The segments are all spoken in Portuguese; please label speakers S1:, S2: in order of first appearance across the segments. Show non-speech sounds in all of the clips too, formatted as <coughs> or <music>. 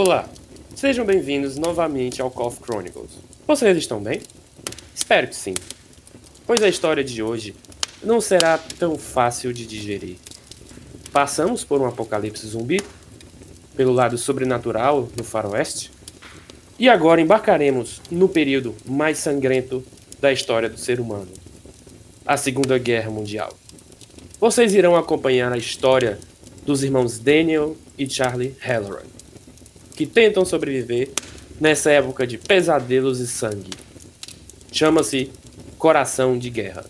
S1: Olá, sejam bem-vindos novamente ao Cough Chronicles. Vocês estão bem? Espero que sim, pois a história de hoje não será tão fácil de digerir. Passamos por um apocalipse zumbi, pelo lado sobrenatural no faroeste, e agora embarcaremos no período mais sangrento da história do ser humano, a Segunda Guerra Mundial. Vocês irão acompanhar a história dos irmãos Daniel e Charlie Halloran, que tentam sobreviver nessa época de pesadelos e sangue. Chama-se Coração de Guerra.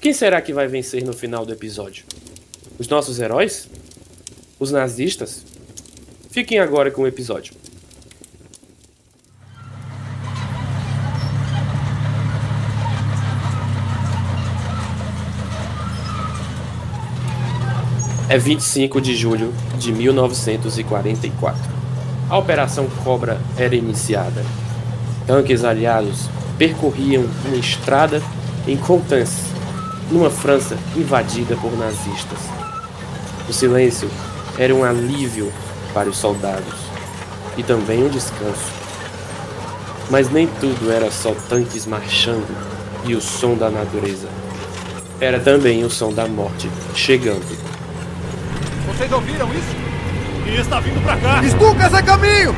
S1: Quem será que vai vencer no final do episódio? Os nossos heróis? Os nazistas? Fiquem agora com o episódio. É 25 de julho de 1944. A Operação Cobra era iniciada. Tanques aliados percorriam uma estrada em Coutances, numa França invadida por nazistas. O silêncio era um alívio para os soldados e também um descanso. Mas nem tudo era só tanques marchando e o som da natureza. Era também o som da morte chegando.
S2: Vocês ouviram isso? E está vindo pra cá!
S3: Stukas é caminho!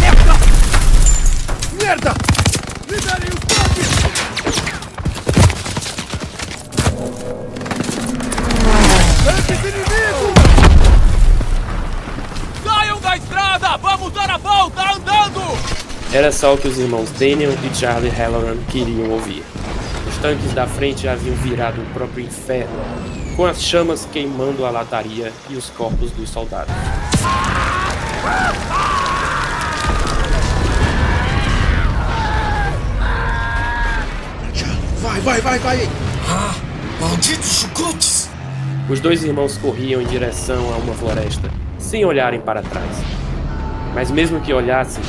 S2: Merda!
S3: Merda! Liberem os tanques! Tanques inimigos!
S2: Saiam da estrada! Vamos dar a volta andando!
S1: Era só o que os irmãos Daniel e Charlie Halloran queriam ouvir. Os tanques da frente haviam virado o próprio inferno, com as chamas queimando a lataria e os corpos dos soldados.
S3: Vai, vai, vai, vai!
S4: Ah, malditos chucrutes!
S1: Os dois irmãos corriam em direção a uma floresta, sem olharem para trás. Mas mesmo que olhassem,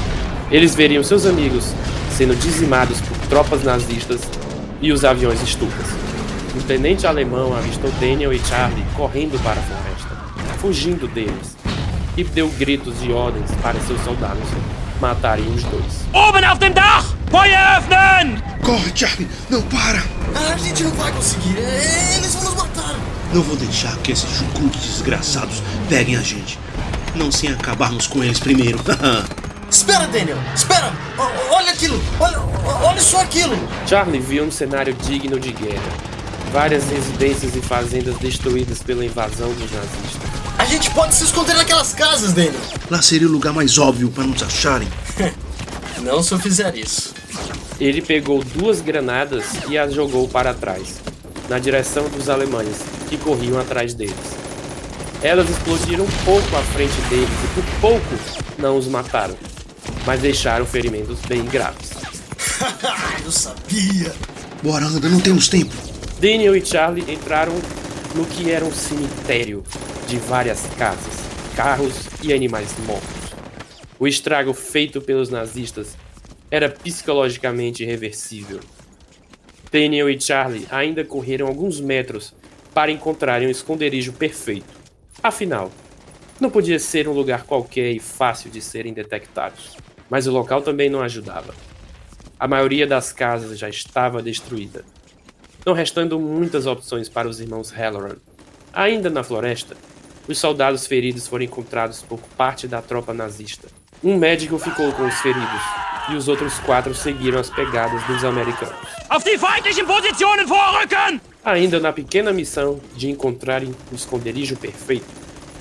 S1: eles veriam seus amigos sendo dizimados por tropas nazistas e os aviões Stukas. O tenente alemão avistou Daniel e Charlie correndo para a floresta, fugindo deles, e deu gritos de ordens para seus soldados matarem os dois.
S2: Oben auf dem Dach! Feuer öffnen!
S3: Corre, Charlie! Não para!
S4: Ah, a gente não vai conseguir. Eles vão nos matar.
S5: Não vou deixar que esses chucrutes desgraçados peguem a gente. Não sem acabarmos com eles primeiro. <laughs>
S4: Espera, Daniel! Espera! O- olha aquilo! Olha, olha só aquilo!
S1: Charlie viu um cenário digno de guerra. Várias residências e fazendas destruídas pela invasão dos nazistas.
S4: A gente pode se esconder naquelas casas, Daniel!
S5: Lá seria o lugar mais óbvio para nos acharem. <laughs>
S4: Não se eu fizer isso.
S1: Ele pegou duas granadas e as jogou para trás, na direção dos alemães, que corriam atrás deles. Elas explodiram um pouco à frente deles e por pouco não os mataram, mas deixaram ferimentos bem graves. <laughs>
S4: eu sabia!
S5: Bora, anda, não temos tempo.
S1: Daniel e Charlie entraram no que era um cemitério de várias casas, carros e animais mortos. O estrago feito pelos nazistas era psicologicamente irreversível. Daniel e Charlie ainda correram alguns metros para encontrarem um esconderijo perfeito. Afinal, não podia ser um lugar qualquer e fácil de serem detectados. Mas o local também não ajudava. A maioria das casas já estava destruída, não restando muitas opções para os irmãos Halloran. Ainda na floresta, os soldados feridos foram encontrados por parte da tropa nazista. Um médico ficou com os feridos e os outros quatro seguiram as pegadas dos americanos.
S2: Auf die feindlichen Positionen vorrücken!
S1: Ainda na pequena missão de encontrarem o esconderijo perfeito,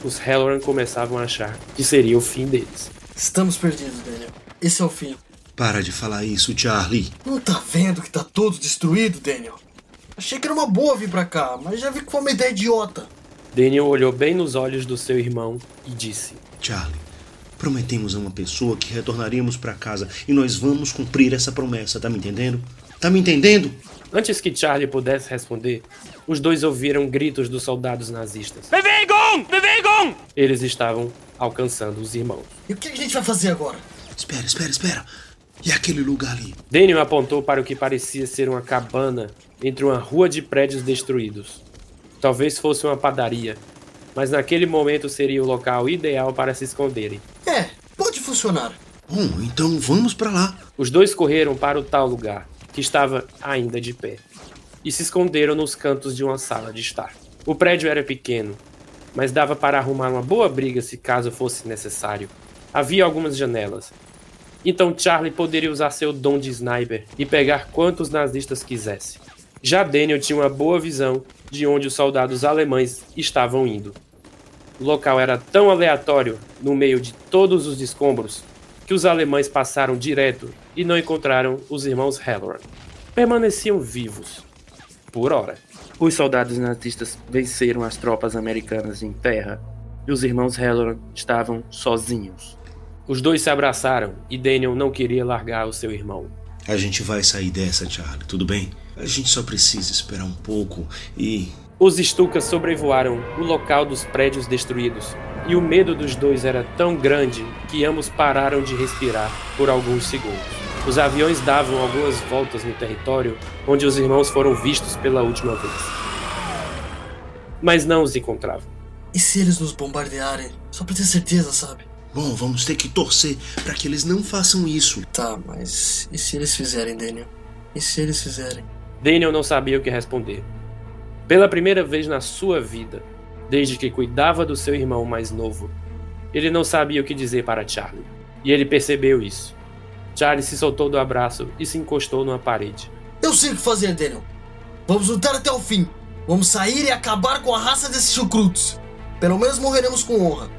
S1: os Halloran começavam a achar que seria o fim deles.
S4: Estamos perdidos, Daniel. Esse é o fim.
S5: Para de falar isso, Charlie.
S4: Não tá vendo que tá tudo destruído, Daniel? Achei que era uma boa vir pra cá, mas já vi que foi uma ideia idiota.
S1: Daniel olhou bem nos olhos do seu irmão e disse:
S5: Charlie, prometemos a uma pessoa que retornaríamos para casa e nós vamos cumprir essa promessa, tá me entendendo? Tá me entendendo?
S1: Antes que Charlie pudesse responder, os dois ouviram gritos dos soldados nazistas.
S2: Bewegung! Bewegung!
S1: Eles estavam alcançando os irmãos.
S4: E o que a gente vai fazer agora?
S5: Espera, espera, espera. E aquele lugar ali?
S1: Daniel apontou para o que parecia ser uma cabana entre uma rua de prédios destruídos. Talvez fosse uma padaria, mas naquele momento seria o local ideal para se esconderem.
S4: É, pode funcionar.
S5: Bom, então vamos para lá.
S1: Os dois correram para o tal lugar, que estava ainda de pé, e se esconderam nos cantos de uma sala de estar. O prédio era pequeno, mas dava para arrumar uma boa briga se caso fosse necessário. Havia algumas janelas. Então Charlie poderia usar seu dom de sniper e pegar quantos nazistas quisesse. Já Daniel tinha uma boa visão de onde os soldados alemães estavam indo. O local era tão aleatório, no meio de todos os escombros, que os alemães passaram direto e não encontraram os irmãos Halloran. Permaneciam vivos. Por hora. Os soldados nazistas venceram as tropas americanas em terra e os irmãos Halloran estavam sozinhos. Os dois se abraçaram e Daniel não queria largar o seu irmão.
S5: A gente vai sair dessa, Charlie, tudo bem? A gente só precisa esperar um pouco e.
S1: Os Stukas sobrevoaram o local dos prédios destruídos e o medo dos dois era tão grande que ambos pararam de respirar por alguns segundos. Os aviões davam algumas voltas no território onde os irmãos foram vistos pela última vez. Mas não os encontravam.
S4: E se eles nos bombardearem? Só pra ter certeza, sabe?
S5: Bom, vamos ter que torcer para que eles não façam isso.
S4: Tá, mas e se eles fizerem, Daniel? E se eles fizerem?
S1: Daniel não sabia o que responder. Pela primeira vez na sua vida, desde que cuidava do seu irmão mais novo, ele não sabia o que dizer para Charlie. E ele percebeu isso. Charlie se soltou do abraço e se encostou numa parede.
S4: Eu sei o que fazer, Daniel. Vamos lutar até o fim. Vamos sair e acabar com a raça desses chucrutos. Pelo menos morreremos com honra.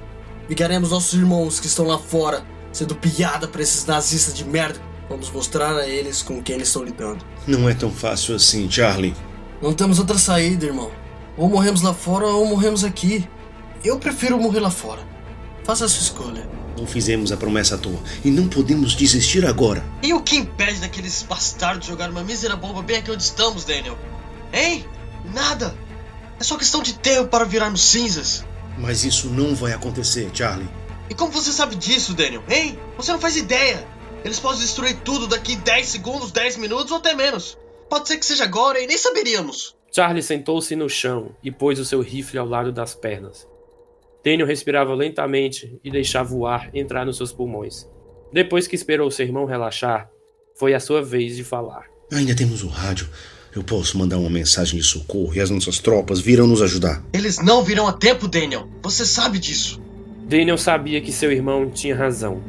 S4: Ligaremos nossos irmãos que estão lá fora, sendo piada para esses nazistas de merda. Vamos mostrar a eles com quem eles estão lidando.
S5: Não é tão fácil assim, Charlie.
S4: Não temos outra saída, irmão. Ou morremos lá fora ou morremos aqui. Eu prefiro morrer lá fora. Faça a sua escolha.
S5: Não fizemos a promessa à toa e não podemos desistir agora.
S4: E o que impede daqueles bastardos jogar uma mísera bomba bem aqui onde estamos, Daniel? Hein? Nada! É só questão de tempo para virarmos cinzas.
S5: Mas isso não vai acontecer, Charlie.
S4: E como você sabe disso, Daniel? Hein? Você não faz ideia! Eles podem destruir tudo daqui 10 segundos, 10 minutos ou até menos. Pode ser que seja agora e nem saberíamos.
S1: Charlie sentou-se no chão e pôs o seu rifle ao lado das pernas. Daniel respirava lentamente e deixava o ar entrar nos seus pulmões. Depois que esperou seu irmão relaxar, foi a sua vez de falar.
S5: Ainda temos o rádio. Eu posso mandar uma mensagem de socorro e as nossas tropas virão nos ajudar.
S4: Eles não virão a tempo, Daniel. Você sabe disso.
S1: Daniel sabia que seu irmão tinha razão,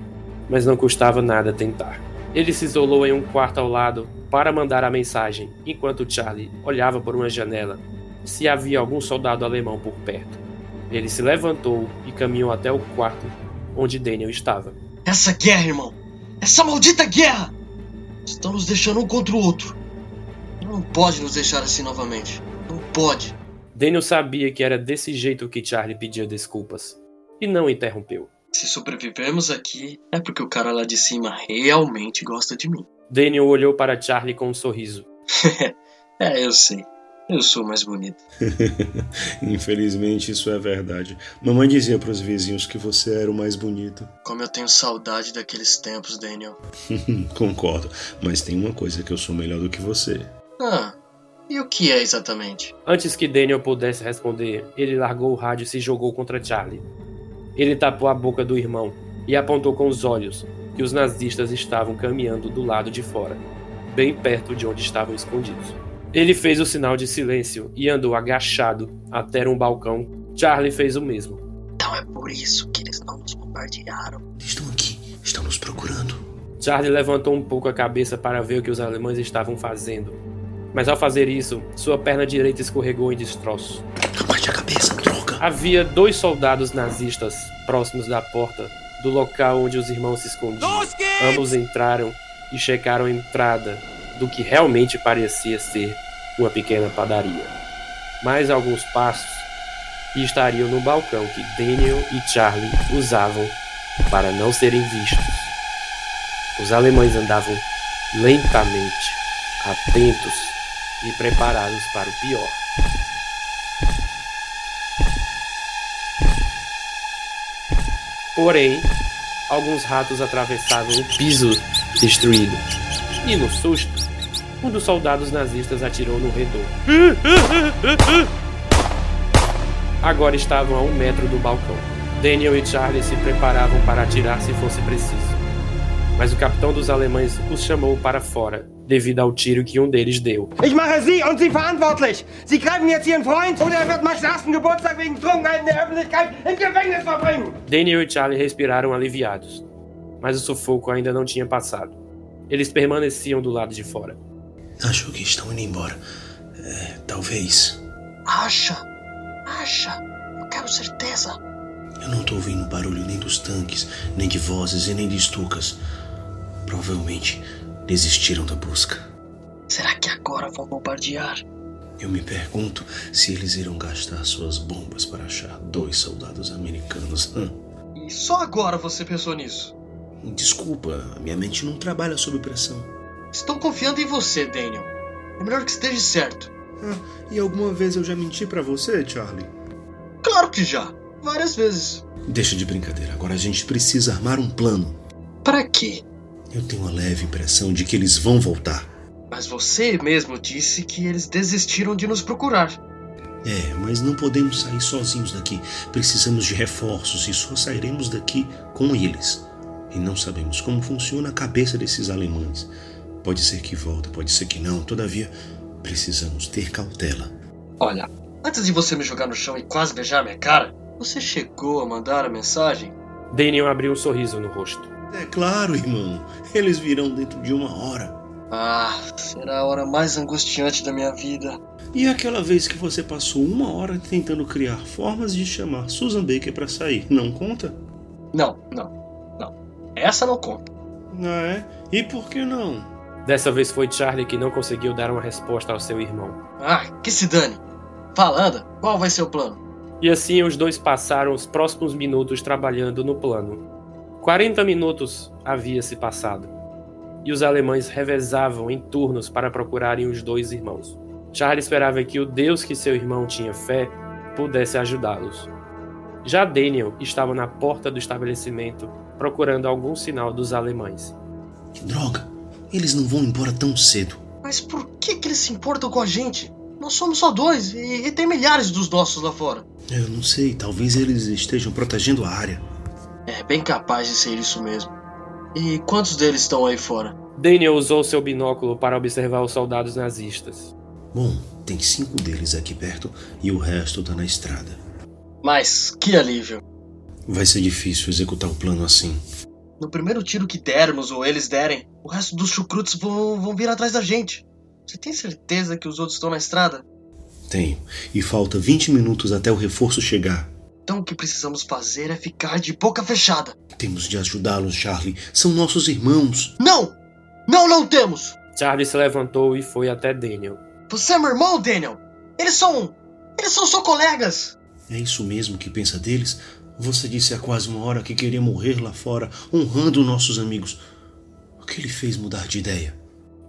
S1: mas não custava nada tentar. Ele se isolou em um quarto ao lado para mandar a mensagem, enquanto Charlie olhava por uma janela se havia algum soldado alemão por perto. Ele se levantou e caminhou até o quarto onde Daniel estava.
S4: Essa guerra, irmão! Essa maldita guerra! Estão nos deixando um contra o outro. Não pode nos deixar assim novamente. Não pode.
S1: Daniel sabia que era desse jeito que Charlie pedia desculpas e não interrompeu.
S4: Se sobrevivemos aqui, é porque o cara lá de cima realmente gosta de mim.
S1: Daniel olhou para Charlie com um sorriso. <laughs>
S4: é, eu sei. Eu sou mais bonito. <laughs>
S5: Infelizmente, isso é verdade. Mamãe dizia para os vizinhos que você era o mais bonito.
S4: Como eu tenho saudade daqueles tempos, Daniel. <laughs>
S5: Concordo, mas tem uma coisa que eu sou melhor do que você.
S4: Ah, e o que é exatamente?
S1: Antes que Daniel pudesse responder, ele largou o rádio e se jogou contra Charlie. Ele tapou a boca do irmão e apontou com os olhos que os nazistas estavam caminhando do lado de fora, bem perto de onde estavam escondidos. Ele fez o sinal de silêncio e andou agachado até um balcão. Charlie fez o mesmo.
S4: Então é por isso que eles não nos bombardearam.
S5: Estão aqui, estão nos procurando.
S1: Charlie levantou um pouco a cabeça para ver o que os alemães estavam fazendo. Mas ao fazer isso, sua perna direita escorregou em destroços.
S5: Abaixe a cabeça, droga!
S1: Havia dois soldados nazistas próximos da porta do local onde os irmãos se escondiam. Ambos entraram e checaram a entrada do que realmente parecia ser uma pequena padaria. Mais alguns passos e estariam no balcão que Daniel e Charlie usavam para não serem vistos. Os alemães andavam lentamente, atentos e preparados para o pior. Porém, alguns ratos atravessavam o piso destruído. E no susto, um dos soldados nazistas atirou no redor. agora estavam a um metro do balcão. Daniel e Charlie se preparavam para atirar se fosse preciso. Mas o capitão dos alemães os chamou para fora, devido ao tiro que um deles deu.
S6: Ich mache Sie und Sie verantwortlich. Sie greifen jetzt Ihren Freund oder er wird Max ersten Geburtstag wegen Trunkenheit in der Öffentlichkeit im Gefängnis verbringen.
S1: Daniel e Charlie respiraram aliviados, mas o sufoco ainda não tinha passado. Eles permaneciam do lado de fora.
S5: Acho que estão indo embora. É, talvez.
S4: Acha? Acha? Eu quero certeza.
S5: Eu não tô ouvindo barulho nem dos tanques, nem de vozes e nem de estucas. Provavelmente desistiram da busca.
S4: Será que agora vão bombardear?
S5: Eu me pergunto se eles irão gastar suas bombas para achar dois soldados americanos. Hum.
S4: E só agora você pensou nisso?
S5: Desculpa, minha mente não trabalha sob pressão.
S4: Estou confiando em você, Daniel. É melhor que esteja certo.
S5: Ah, e alguma vez eu já menti para você, Charlie?
S4: Claro que já. Várias vezes.
S5: Deixa de brincadeira. Agora a gente precisa armar um plano.
S4: Para quê?
S5: Eu tenho uma leve impressão de que eles vão voltar.
S4: Mas você mesmo disse que eles desistiram de nos procurar.
S5: É, mas não podemos sair sozinhos daqui. Precisamos de reforços e só sairemos daqui com eles. E não sabemos como funciona a cabeça desses alemães. Pode ser que volta, pode ser que não. Todavia, precisamos ter cautela.
S4: Olha, antes de você me jogar no chão e quase beijar minha cara, você chegou a mandar a mensagem?
S1: Daniel abriu um sorriso no rosto.
S5: É claro, irmão. Eles virão dentro de uma hora.
S4: Ah, será a hora mais angustiante da minha vida.
S5: E aquela vez que você passou uma hora tentando criar formas de chamar Susan Baker para sair, não conta?
S4: Não, não, não. Essa não conta.
S5: Ah, é? E por que não?
S1: Dessa vez foi Charlie que não conseguiu dar uma resposta ao seu irmão.
S4: Ah, que se dane. Fala, anda, qual vai ser o plano?
S1: E assim os dois passaram os próximos minutos trabalhando no plano. 40 minutos havia se passado. E os alemães revezavam em turnos para procurarem os dois irmãos. Charlie esperava que o Deus que seu irmão tinha fé pudesse ajudá-los. Já Daniel estava na porta do estabelecimento procurando algum sinal dos alemães.
S5: Que droga! Eles não vão embora tão cedo.
S4: Mas por que, que eles se importam com a gente? Nós somos só dois e, e tem milhares dos nossos lá fora.
S5: Eu não sei, talvez eles estejam protegendo a área.
S4: É bem capaz de ser isso mesmo. E quantos deles estão aí fora?
S1: Daniel usou seu binóculo para observar os soldados nazistas.
S5: Bom, tem cinco deles aqui perto e o resto tá na estrada.
S4: Mas que alívio.
S5: Vai ser difícil executar o plano assim.
S4: No primeiro tiro que dermos ou eles derem, o resto dos chucrutes vão, vão vir atrás da gente. Você tem certeza que os outros estão na estrada?
S5: Tenho. E falta 20 minutos até o reforço chegar.
S4: Então o que precisamos fazer é ficar de boca fechada.
S5: Temos de ajudá-los, Charlie. São nossos irmãos.
S4: Não! Não, não temos!
S1: Charlie se levantou e foi até Daniel.
S4: Você é meu irmão, Daniel! Eles são. Eles são só colegas!
S5: É isso mesmo que pensa deles? Você disse há quase uma hora que queria morrer lá fora, honrando nossos amigos. O que lhe fez mudar de ideia?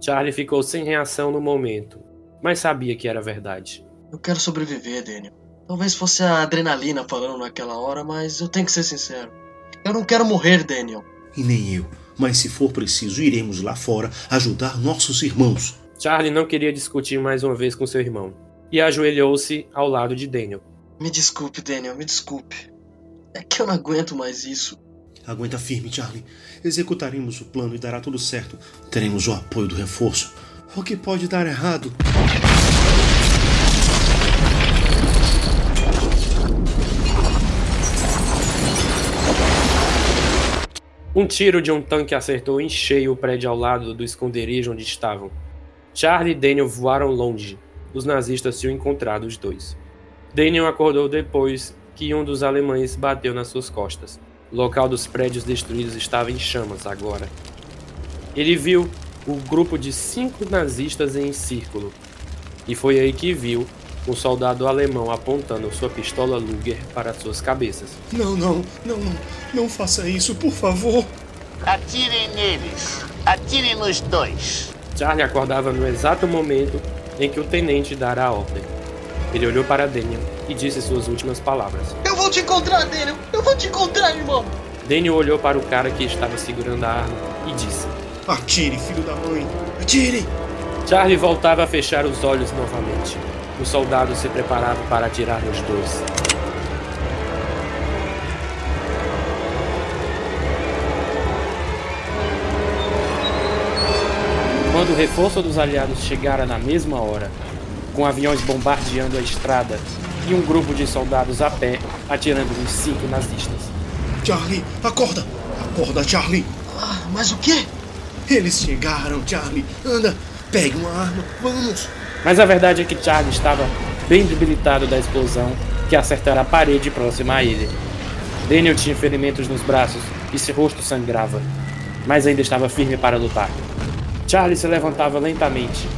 S1: Charlie ficou sem reação no momento, mas sabia que era verdade.
S4: Eu quero sobreviver, Daniel. Talvez fosse a adrenalina falando naquela hora, mas eu tenho que ser sincero. Eu não quero morrer, Daniel.
S5: E nem eu. Mas se for preciso, iremos lá fora ajudar nossos irmãos.
S1: Charlie não queria discutir mais uma vez com seu irmão e ajoelhou-se ao lado de Daniel.
S4: Me desculpe, Daniel, me desculpe. É que eu não aguento mais isso.
S5: Aguenta firme, Charlie. Executaremos o plano e dará tudo certo. Teremos o apoio do reforço. O que pode dar errado?
S1: Um tiro de um tanque acertou em cheio o prédio ao lado do esconderijo onde estavam. Charlie e Daniel voaram longe. Os nazistas tinham encontrado os dois. Daniel acordou depois que um dos alemães bateu nas suas costas. O local dos prédios destruídos estava em chamas agora. Ele viu o grupo de cinco nazistas em círculo. E foi aí que viu um soldado alemão apontando sua pistola Luger para suas cabeças.
S5: Não, não, não, não. Não faça isso, por favor.
S7: Atirem neles. Atirem nos dois.
S1: Charlie acordava no exato momento em que o tenente dara a ordem. Ele olhou para Daniel e disse suas últimas palavras.
S4: Eu vou te encontrar, Daniel! Eu vou te encontrar, irmão!
S1: Daniel olhou para o cara que estava segurando a arma e disse:
S5: Atire, filho da mãe! Atire!
S1: Charlie voltava a fechar os olhos novamente. O soldado se preparava para atirar nos dois. Quando o reforço dos aliados chegara na mesma hora, com aviões bombardeando a estrada e um grupo de soldados a pé atirando nos cinco nazistas.
S5: Charlie, acorda! Acorda, Charlie!
S4: Ah, mas o quê?
S5: Eles chegaram, Charlie! Anda, pegue uma arma, vamos!
S1: Mas a verdade é que Charlie estava bem debilitado da explosão que acertara a parede próxima a ele. Daniel tinha ferimentos nos braços e seu rosto sangrava, mas ainda estava firme para lutar. Charlie se levantava lentamente.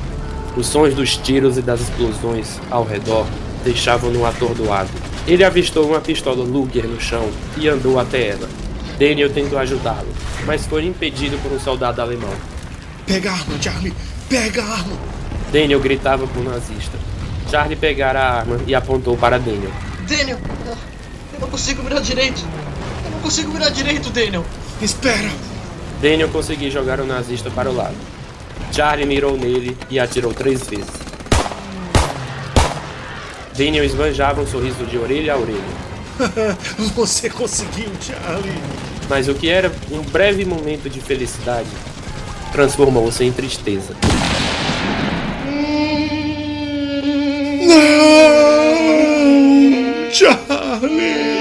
S1: Os sons dos tiros e das explosões ao redor deixavam-no atordoado. Ele avistou uma pistola Luger no chão e andou até ela. Daniel tentou ajudá-lo, mas foi impedido por um soldado alemão.
S5: Pega a arma, Charlie! Pega a arma!
S1: Daniel gritava para o nazista. Charlie pegara a arma e apontou para Daniel.
S4: Daniel, eu não consigo mirar direito. Eu não consigo mirar direito, Daniel.
S5: Espera!
S1: Daniel conseguiu jogar o nazista para o lado. Charlie mirou nele e atirou três vezes. Daniel esbanjava um sorriso de orelha a orelha. <laughs>
S5: Você conseguiu, Charlie!
S1: Mas o que era um breve momento de felicidade transformou-se em tristeza.
S5: Não! Charlie!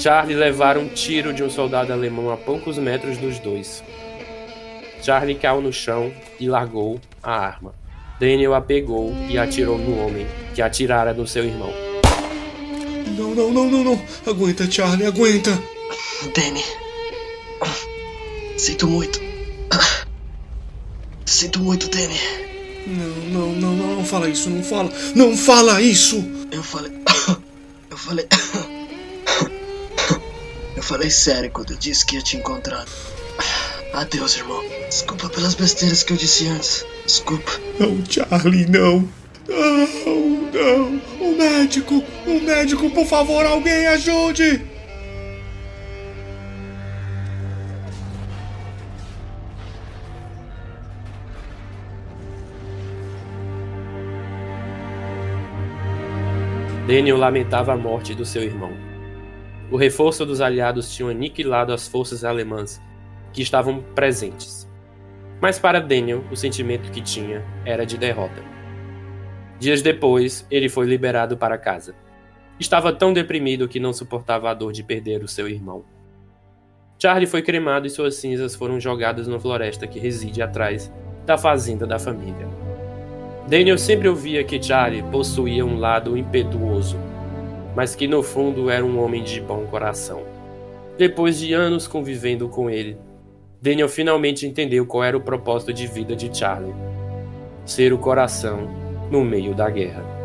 S1: Charlie levara um tiro de um soldado alemão a poucos metros dos dois. Charlie caiu no chão e largou a arma. Daniel a pegou e atirou no homem, que atirara no seu irmão.
S5: Não, não, não, não, não! Aguenta, Charlie, aguenta!
S4: Danny. Sinto muito. Sinto muito, Danny.
S5: Não, não, não, não, não fala isso, não fala! Não fala isso!
S4: Eu falei. <coughs> Eu falei. <coughs> Eu falei sério quando eu disse que ia te encontrar. Adeus, irmão. Desculpa pelas besteiras que eu disse antes. Desculpa.
S5: Não, Charlie, não! Não, não! O médico! O médico, por favor, alguém ajude!
S1: Daniel lamentava a morte do seu irmão. O reforço dos aliados tinha aniquilado as forças alemãs que estavam presentes. Mas para Daniel, o sentimento que tinha era de derrota. Dias depois, ele foi liberado para casa. Estava tão deprimido que não suportava a dor de perder o seu irmão. Charlie foi cremado e suas cinzas foram jogadas na floresta que reside atrás da fazenda da família. Daniel sempre ouvia que Charlie possuía um lado impetuoso, mas que no fundo era um homem de bom coração. Depois de anos convivendo com ele, Daniel finalmente entendeu qual era o propósito de vida de Charlie: ser o coração no meio da guerra.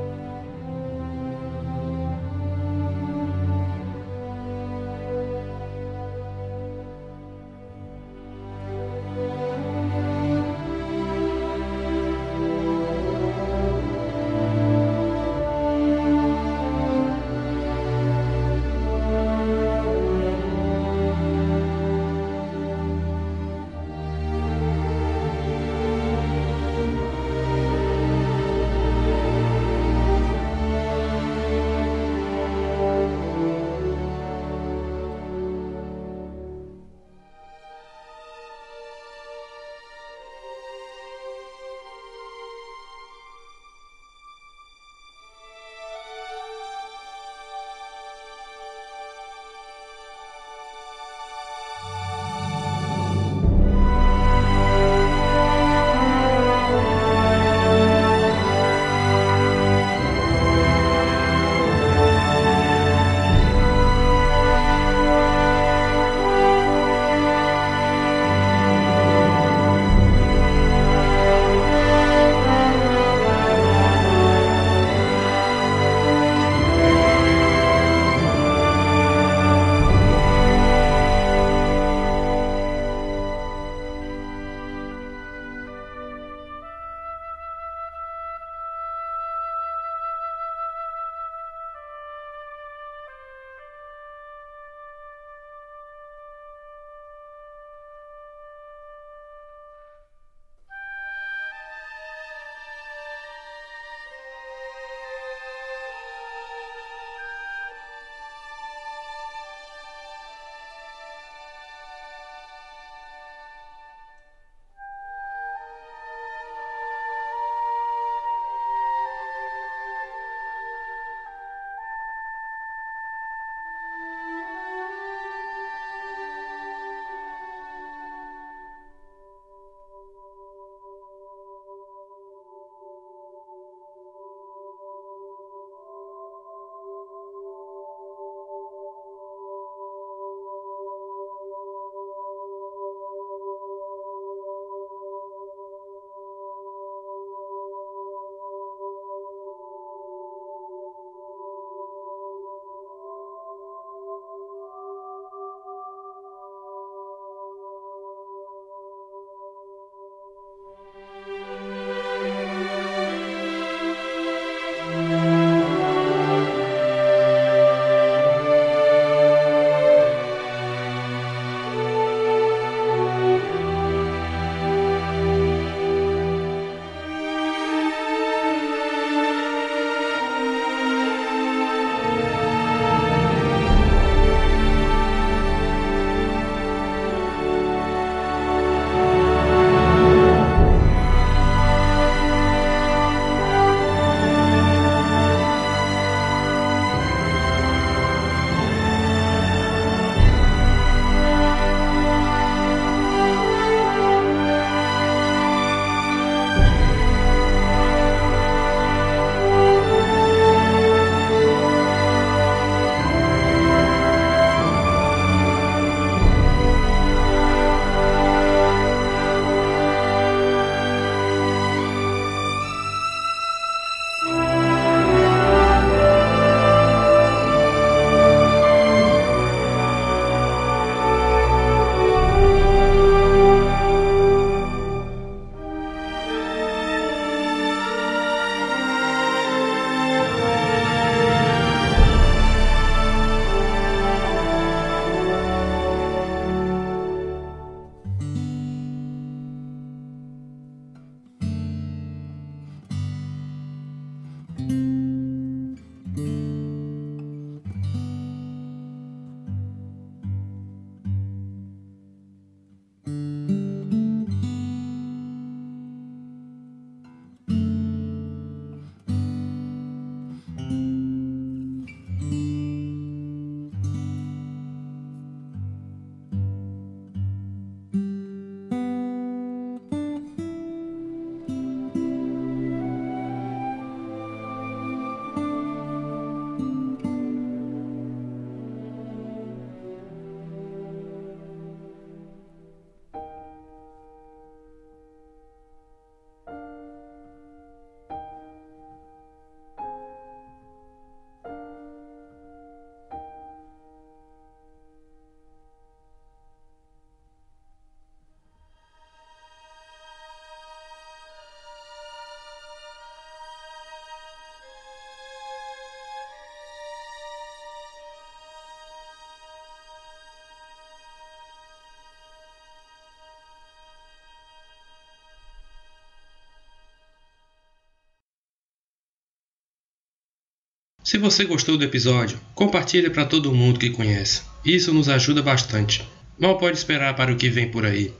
S1: Se você gostou do episódio, compartilhe para todo mundo que conhece. Isso nos ajuda bastante. Mal pode esperar para o que vem por aí.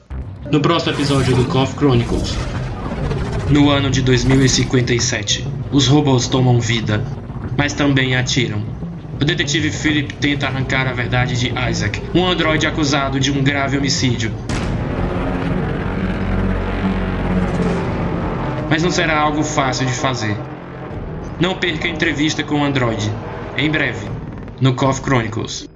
S1: No próximo episódio do Cough Chronicles. No ano de 2057, os robôs tomam vida, mas também atiram. O detetive Philip tenta arrancar a verdade de Isaac, um androide acusado de um grave homicídio. Mas não será algo fácil de fazer. Não perca a entrevista com o androide. Em breve, no Cough Chronicles.